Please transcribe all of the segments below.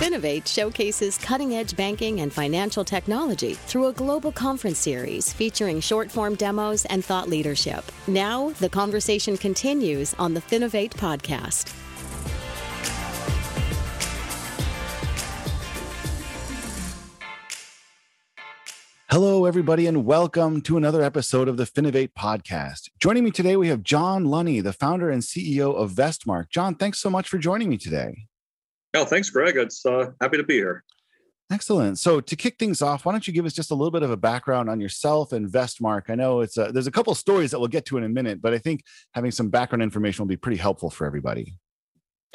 Finovate showcases cutting edge banking and financial technology through a global conference series featuring short form demos and thought leadership. Now, the conversation continues on the Finovate podcast. Hello, everybody, and welcome to another episode of the Finovate podcast. Joining me today, we have John Lunny, the founder and CEO of Vestmark. John, thanks so much for joining me today. Oh, thanks, Greg. It's uh, happy to be here. Excellent. So to kick things off, why don't you give us just a little bit of a background on yourself and Vestmark? I know it's a, there's a couple stories that we'll get to in a minute, but I think having some background information will be pretty helpful for everybody.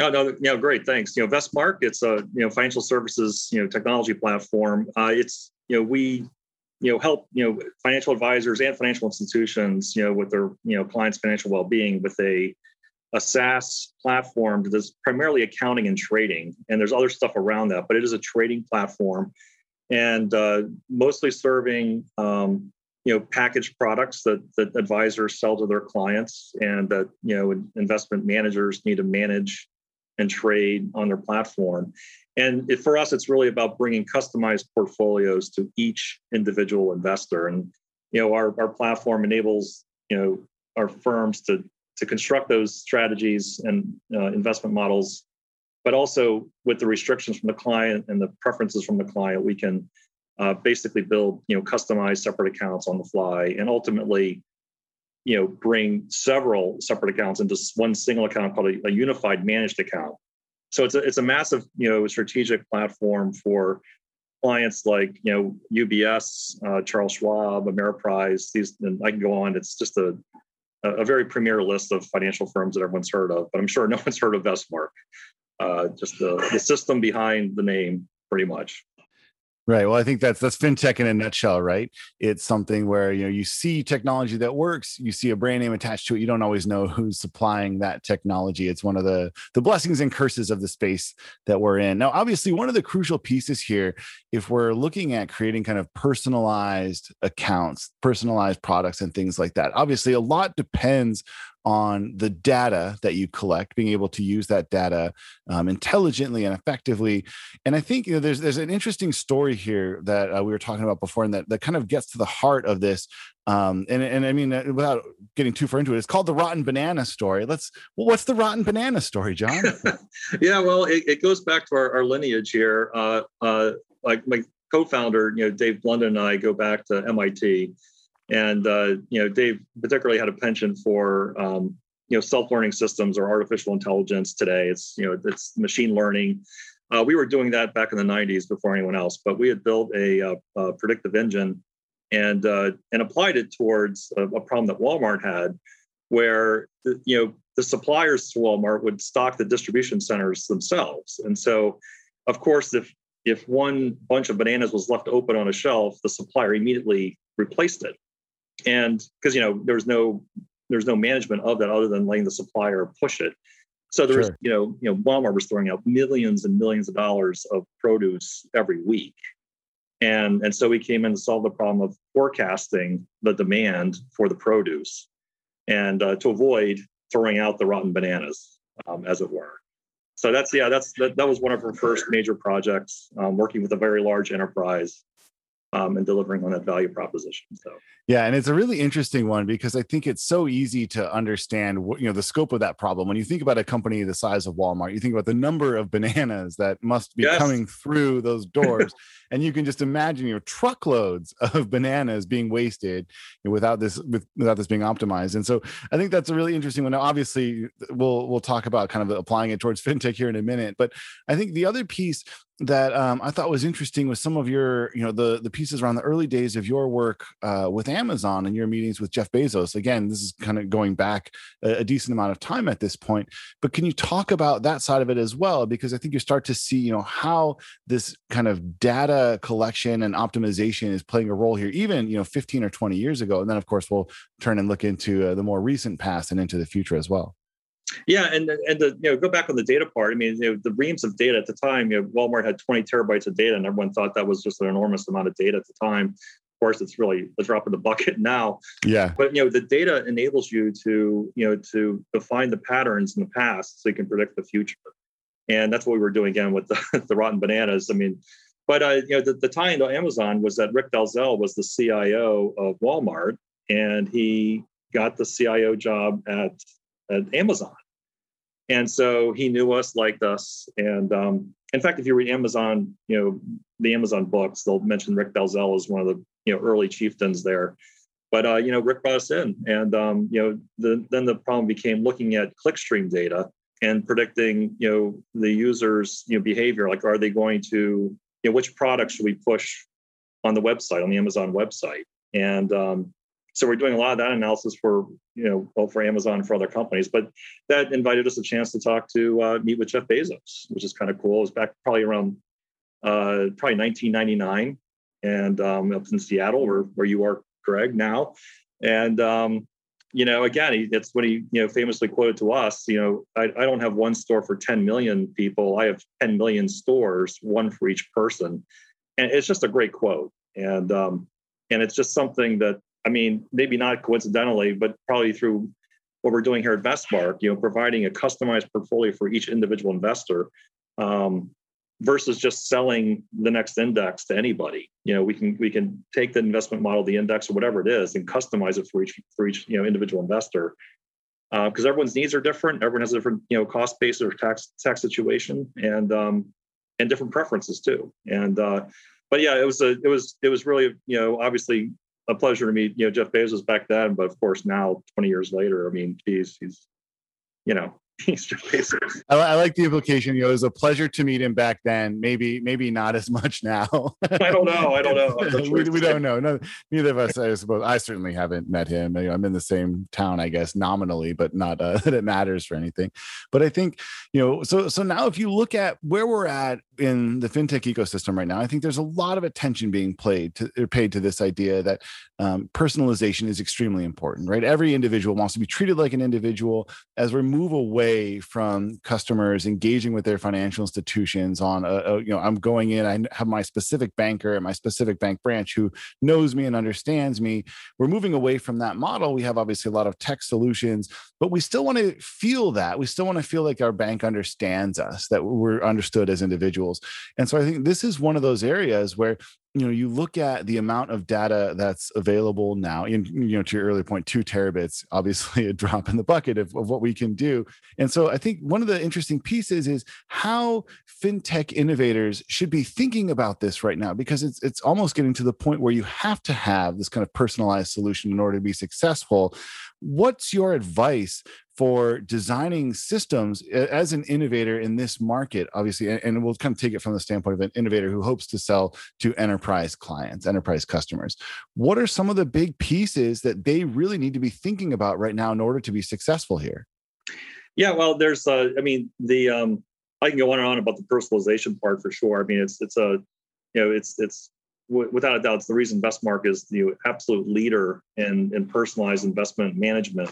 Oh no, you know, great, thanks. You know, Vestmark, it's a you know financial services you know technology platform. Uh, it's you know we you know help you know financial advisors and financial institutions you know with their you know clients financial well-being with a a SaaS platform that's primarily accounting and trading and there's other stuff around that but it is a trading platform and uh, mostly serving um, you know packaged products that that advisors sell to their clients and that you know investment managers need to manage and trade on their platform and it, for us, it's really about bringing customized portfolios to each individual investor. And you know, our our platform enables you know our firms to to construct those strategies and uh, investment models, but also with the restrictions from the client and the preferences from the client, we can uh, basically build you know customized separate accounts on the fly, and ultimately you know bring several separate accounts into one single account called a, a unified managed account so it's a it's a massive you know strategic platform for clients like you know UBS, uh, Charles Schwab, Ameriprise. These and I can go on. It's just a a very premier list of financial firms that everyone's heard of, but I'm sure no one's heard of Vestmark. Uh, just the, the system behind the name, pretty much. Right. Well, I think that's that's fintech in a nutshell, right? It's something where you know you see technology that works, you see a brand name attached to it. You don't always know who's supplying that technology. It's one of the the blessings and curses of the space that we're in. Now, obviously, one of the crucial pieces here, if we're looking at creating kind of personalized accounts, personalized products, and things like that, obviously, a lot depends on the data that you collect, being able to use that data um, intelligently and effectively. And I think you know there's there's an interesting story here that uh, we were talking about before, and that that kind of gets to the heart of this. Um, and and I mean, uh, without getting too far into it, it's called the rotten banana story. Let's well, what's the rotten banana story, John? yeah, well, it, it, goes back to our, our lineage here. Uh, uh, like my co-founder, you know, Dave Blundin and I go back to MIT and uh, you know, Dave particularly had a penchant for um, you know self-learning systems or artificial intelligence. Today, it's you know it's machine learning. Uh, we were doing that back in the 90s before anyone else, but we had built a, a, a predictive engine and uh, and applied it towards a, a, problem that Walmart had, where the, you know the suppliers to Walmart would stock the distribution centers themselves, and so of course if if one bunch of bananas was left open on a shelf, the supplier immediately replaced it and because you know there's no there's no management of that other than letting the supplier push it. So there was sure. you know you know walmart was throwing out millions and millions of dollars of produce every week. And and so we came in to solve the problem of forecasting the demand for the produce and uh, to avoid throwing out the rotten bananas um, as it were. So that's yeah that's that, that was one of our first major projects um, working with a very large enterprise um, and delivering on that value proposition. So yeah, and it's a really interesting one because I think it's so easy to understand what you know the scope of that problem. When you think about a company the size of Walmart, you think about the number of bananas that must be yes. coming through those doors, and you can just imagine your know truckloads of bananas being wasted you know, without this with, without this being optimized. And so I think that's a really interesting one. Now, obviously, we'll we'll talk about kind of applying it towards fintech here in a minute, but I think the other piece that um, I thought was interesting was some of your, you know, the the pieces around the early days of your work uh, with Amazon and your meetings with Jeff Bezos. Again, this is kind of going back a, a, decent amount of time at this point. But can you talk about that side of it as well? Because I think you start to see, you know, how this kind of data collection and optimization is playing a role here, even you know, 15 or 20 years ago. And then, of course, we'll turn and look into uh, the more recent past and into the future as well. Yeah, and and the, you know go back on the data part. I mean, you know, the reams of data at the time. You know, Walmart had 20 terabytes of data, and everyone thought that was just an enormous amount of data at the time. Of course, it's really a drop in the bucket now. Yeah. But you know, the data enables you to you know to define the patterns in the past, so you can predict the future. and that's what we were doing again with the, the rotten bananas. I mean, but uh, you know, the, the tie into Amazon was that Rick Dalzell was the CIO of Walmart, and he got the CIO job at, at Amazon. And so he knew us, liked us. And um, in fact, if you read Amazon, you know, the Amazon books, they'll mention Rick Dalzell as one of the you know early chieftains there. But uh, you know, Rick brought us in, and um, you know, the, then the problem became looking at clickstream data and predicting, you know, the users' you know behavior. Like, are they going to, you know, which products should we push on the website on the Amazon website? And um, so we're doing a lot of that analysis for you know both for Amazon and for other companies. But that invited us a chance to talk to uh, meet with Jeff Bezos, which is kind of cool. It was back probably around uh, probably 1999, and um, up in Seattle, where where you are, Greg, now. And um, you know, again, it's what he you know famously quoted to us. You know, I, I don't have one store for 10 million people. I have 10 million stores, one for each person, and it's just a great quote. And um, and it's just something that I mean, maybe not coincidentally, but probably through what we're doing here at Vestmark, you know, providing a customized portfolio for each individual investor um, versus just selling the next index to anybody. You know, we can we can take the investment model, the index, or whatever it is, and customize it for each for each you know individual investor. Because uh, everyone's needs are different, everyone has a different you know cost base or tax tax situation, and um, and different preferences too. And uh, but yeah, it was a it was it was really you know obviously a pleasure to meet, you know, Jeff Bezos back then, but of course now, 20 years later, I mean, he's he's, you know, he's Jeff Bezos. I, I, like the implication. You know, it was a pleasure to meet him back then. Maybe, maybe not as much now. I don't know. I don't know. we, we don't know. No, neither of us. I suppose. I certainly haven't met him. I'm in the same town, I guess, nominally, but not uh, that it matters for anything. But I think, you know, so so now if you look at where we're at in the fintech ecosystem right now, I think there's a lot of attention being played to or paid to this idea that um, personalization is extremely important, right? Every individual wants to be treated like an individual. As we move away from customers engaging with their financial institutions on, a, a, you know, I'm going in, I have my specific banker at my specific bank branch who knows me and understands me. We're moving away from that model. We have obviously a lot of tech solutions, but we still want to feel that. We still want to feel like our bank understands us, that we're understood as individuals. And so I think this is one of those areas where you know you look at the amount of data that's available now and you know to your earlier point two terabits obviously a drop in the bucket of, of what we can do. And so i think one of the interesting pieces is how fintech innovators should be thinking about this right now because it's it's almost getting to the point where you have to have this kind of personalized solution in order to be successful. What's your advice for designing systems as an innovator in this market? Obviously and, we'll kind of take it from the standpoint of an innovator who hopes to sell to enterprise clients enterprise customers what are some of the big pieces that they really need to be thinking about right now in order to be successful here yeah well there's uh, i mean the um i can go on and on about the personalization part for sure i mean it's it's a you know it's it's without a doubt it's the reason Vestmark is the absolute leader in in personalized investment management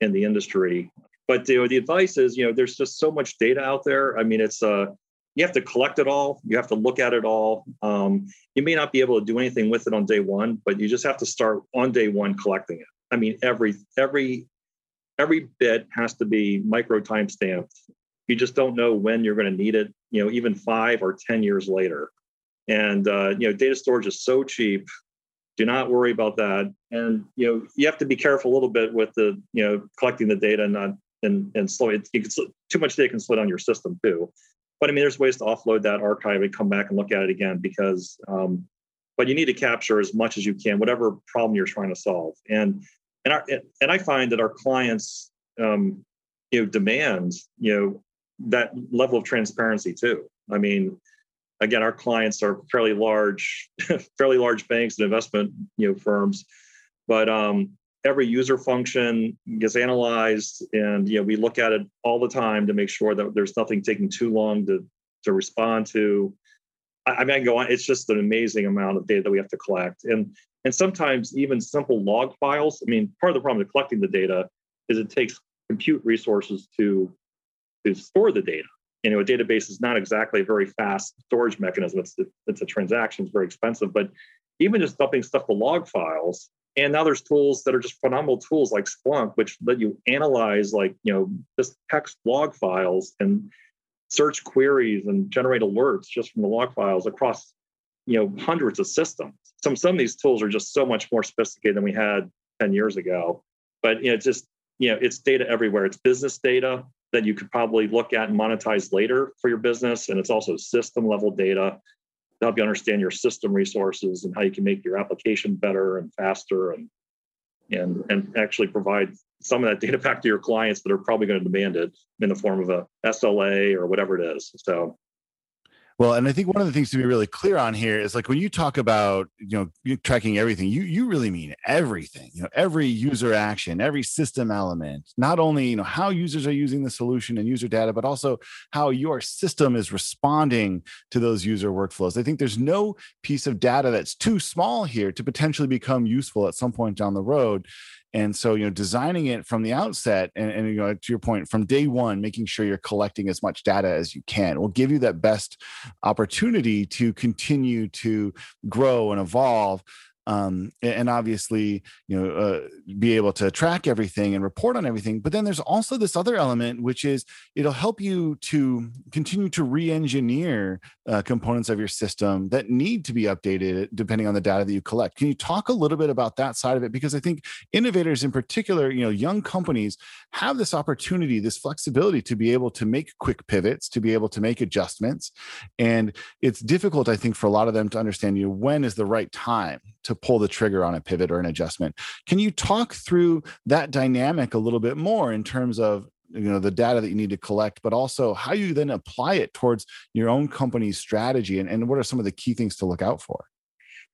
in the industry. But the, the advice is, you know, there's just so much data out there. I mean, it's uh, you have to collect it all. You have to look at it all. Um, you may not be able to do anything with it on day one, but you just have to start on day one collecting it. I mean, every every every bit has to be micro time stamped. You just don't know when you're going to need it. You know, even five or ten years later. And uh, you know, data storage is so cheap do not worry about that and you know you have to be careful a little bit with the you know collecting the data and not and and slow it can, too much data can slow down your system too but i mean there's ways to offload that archive and come back and look at it again because um, but you need to capture as much as you can whatever problem you're trying to solve. And and our, and i find that our clients um, you know demand you know that level of transparency too. I mean again, our clients are fairly large, fairly large banks and investment you know firms, but um, every user function gets analyzed, and you know we look at it all the time to make sure that there's nothing taking too long to to respond to. I, I mean, I go on. It's just an amazing amount of data that we have to collect, and and sometimes even simple log files. I mean, part of the problem with collecting the data is it takes compute resources to to store the data you know a database is not exactly a very fast storage mechanism it's it's a transaction it's very expensive but even just dumping stuff to log files and now there's tools that are just phenomenal tools like splunk which let you analyze like you know just text log files and search queries and generate alerts just from the log files across you know hundreds of systems. Some some of these tools are just so much more sophisticated than we had 10 years ago. But you know it's just you know it's data everywhere. It's business data that you could probably look at and monetize later for your business. And it's also system level data to help you understand your system resources and how you can make your application better and faster and and and actually provide some of that data back to your clients that are probably going to demand it in the form of a SLA or whatever it is. So well, and I think one of the things to be really clear on here is like when you talk about, you know, tracking everything, you you really mean everything. You know, every user action, every system element, not only, you know, how users are using the solution and user data, but also how your system is responding to those user workflows. I think there's no piece of data that's too small here to potentially become useful at some point down the road and so you know designing it from the outset and, and, you know to your point from day one making sure you're collecting as much data as you can will give you that best opportunity to continue to grow and evolve um, and obviously you know uh, be able to track everything and report on everything but then there's also this other element which is it'll help you to continue to re-engineer uh, components of your system that need to be updated depending on the data that you collect. Can you talk a little bit about that side of it? Because i think innovators in particular you know young companies have this opportunity this flexibility to be able to make quick pivots to be able to make adjustments and it's difficult i think for a lot of them to understand you know when is the right time to pull the trigger on a pivot or an adjustment. Can you talk through that dynamic a little bit more in terms of you know the data that you need to collect but also how you then apply it towards your own company's strategy and, and what are some of the key things to look out for?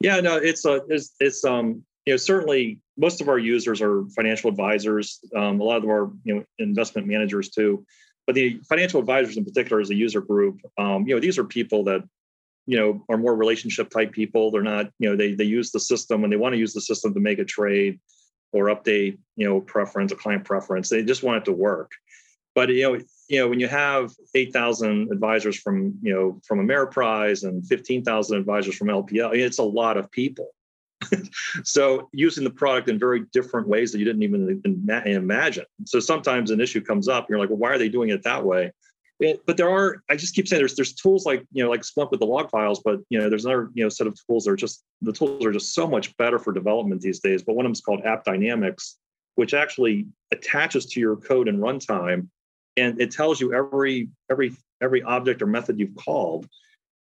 Yeah no it's a it's, it's um you know certainly most of our users are financial advisors. Um, a lot of them are you know investment managers too. But the financial advisors in particular as a user group. Um, you know these are people that you know are more relationship type people. They're not you know they they use the system and they want to use the system to make a trade or update you know preference a client preference. They just want it to work. But you know you know when you have 8000 advisors from you know from ameriprise and 15000 advisors from lpl it's a lot of people. So using the product in very different ways that you didn't even imagine. So sometimes an issue comes up and you're like well why are they doing it that way but there are, I just keep saying there's there's tools like you know like Splunk with the log files, but you know there's another you know set of tools that are just the tools are just so much better for development these days. But one of them is called AppDynamics, which actually attaches to your code and runtime, and it tells you every every every object or method you've called.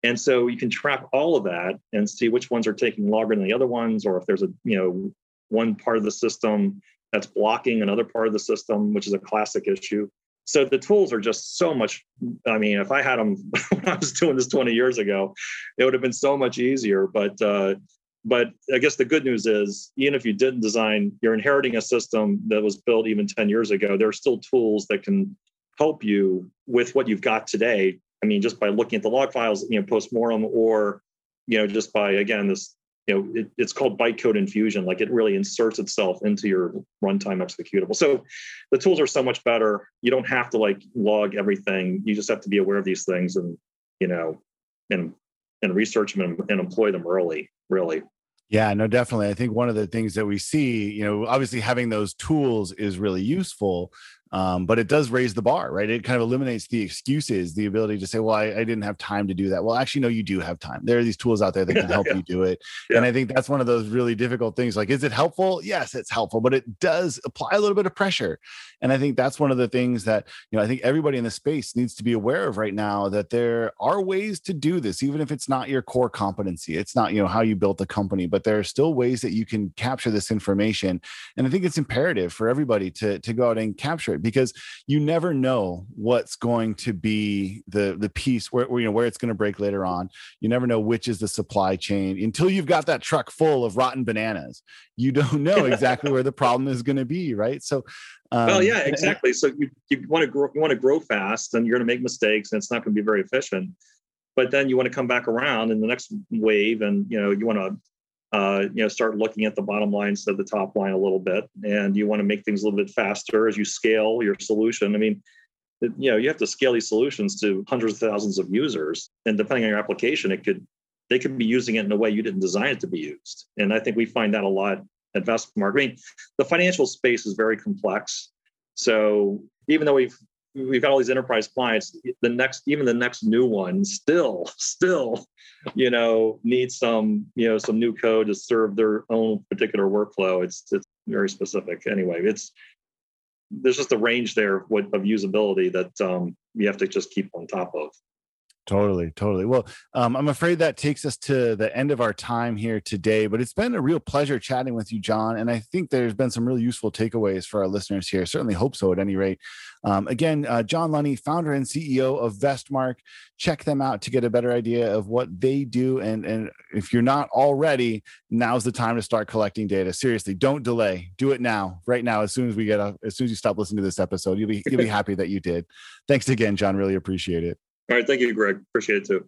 And so you can track all of that and see which ones are taking longer than the other ones, or if there's a you know one part of the system that's blocking another part of the system, which is a classic issue so the tools are just so much i mean if i had them when i was doing this 20 years ago it would have been so much easier. But uh, but i guess the good news is even if you didn't design you're inheriting a system that was built even 10 years ago there are still tools that can help you with what you've got today. I mean just by looking at the log files you know post-mortem or you know just by again this you know, it, it's called bytecode infusion. Like it really inserts itself into your runtime executable. So the tools are so much better. You don't have to like log everything. You just have to be aware of these things and, you know, and, and research them and, and employ them early, really. Yeah, no, definitely. I think one of the things that we see, you know, obviously having those tools is really useful, um, but it does raise the bar, right? It kind of eliminates the excuses, the ability to say, well, I, I, didn't have time to do that. Well, actually, no, you do have time. There are these tools out there that can help yeah. you do it. Yeah. And I think that's one of those really difficult things. Like, is it helpful? Yes, it's helpful, but it does apply a little bit of pressure. And I think that's one of the things that, you know, I think everybody in the space needs to be aware of right now that there are ways to do this, even if it's not your core competency. It's not, you know, how you built the company, but there are still ways that you can capture this information. And I think it's imperative for everybody to, to go out and capture it because you never know what's going to be the the piece where, where you know where it's going to break later on. You never know which is the supply chain until you've got that truck full of rotten bananas. You don't know exactly where the problem is going to be, right? So um, well, yeah, exactly. So you, you want to grow, you want to grow fast, and you're going to make mistakes, and it's not going to be very efficient. But then you want to come back around in the next wave, and you know you want to uh, you know, start looking at the bottom line instead of the top line a little bit, and you want to make things a little bit faster as you scale your solution. I mean, you know, you have to scale these solutions to hundreds of thousands of users, and depending on your application, it could they could be using it in a way you didn't design it to be used. And I think we find that a lot at Vestmark. I mean, the financial space is very complex. So even though we've we've got all these enterprise clients. The next, even the next new one, still, still, you know, needs some, you know, some new code to serve their own particular workflow. It's it's very specific. Anyway, it's there's just a range there of, what, of usability that um, you have to just keep on top of. Totally, totally. Well, um, I'm afraid that takes us to the end of our time here today, but it's been a real pleasure chatting with you, John. And I think there's been some really useful takeaways for our listeners here. Certainly hope so at any rate. Um, again, uh, John Lunny, founder and CEO of Vestmark. Check them out to get a better idea of what they do. And, and if you're not already, now's the time to start collecting data. Seriously, don't delay. Do it now, right now, as soon as we get a, as soon as you stop listening to this episode, you'll be, you'll be happy that you did. Thanks again, John. Really appreciate it. All right. Thank you, Greg. Appreciate it too.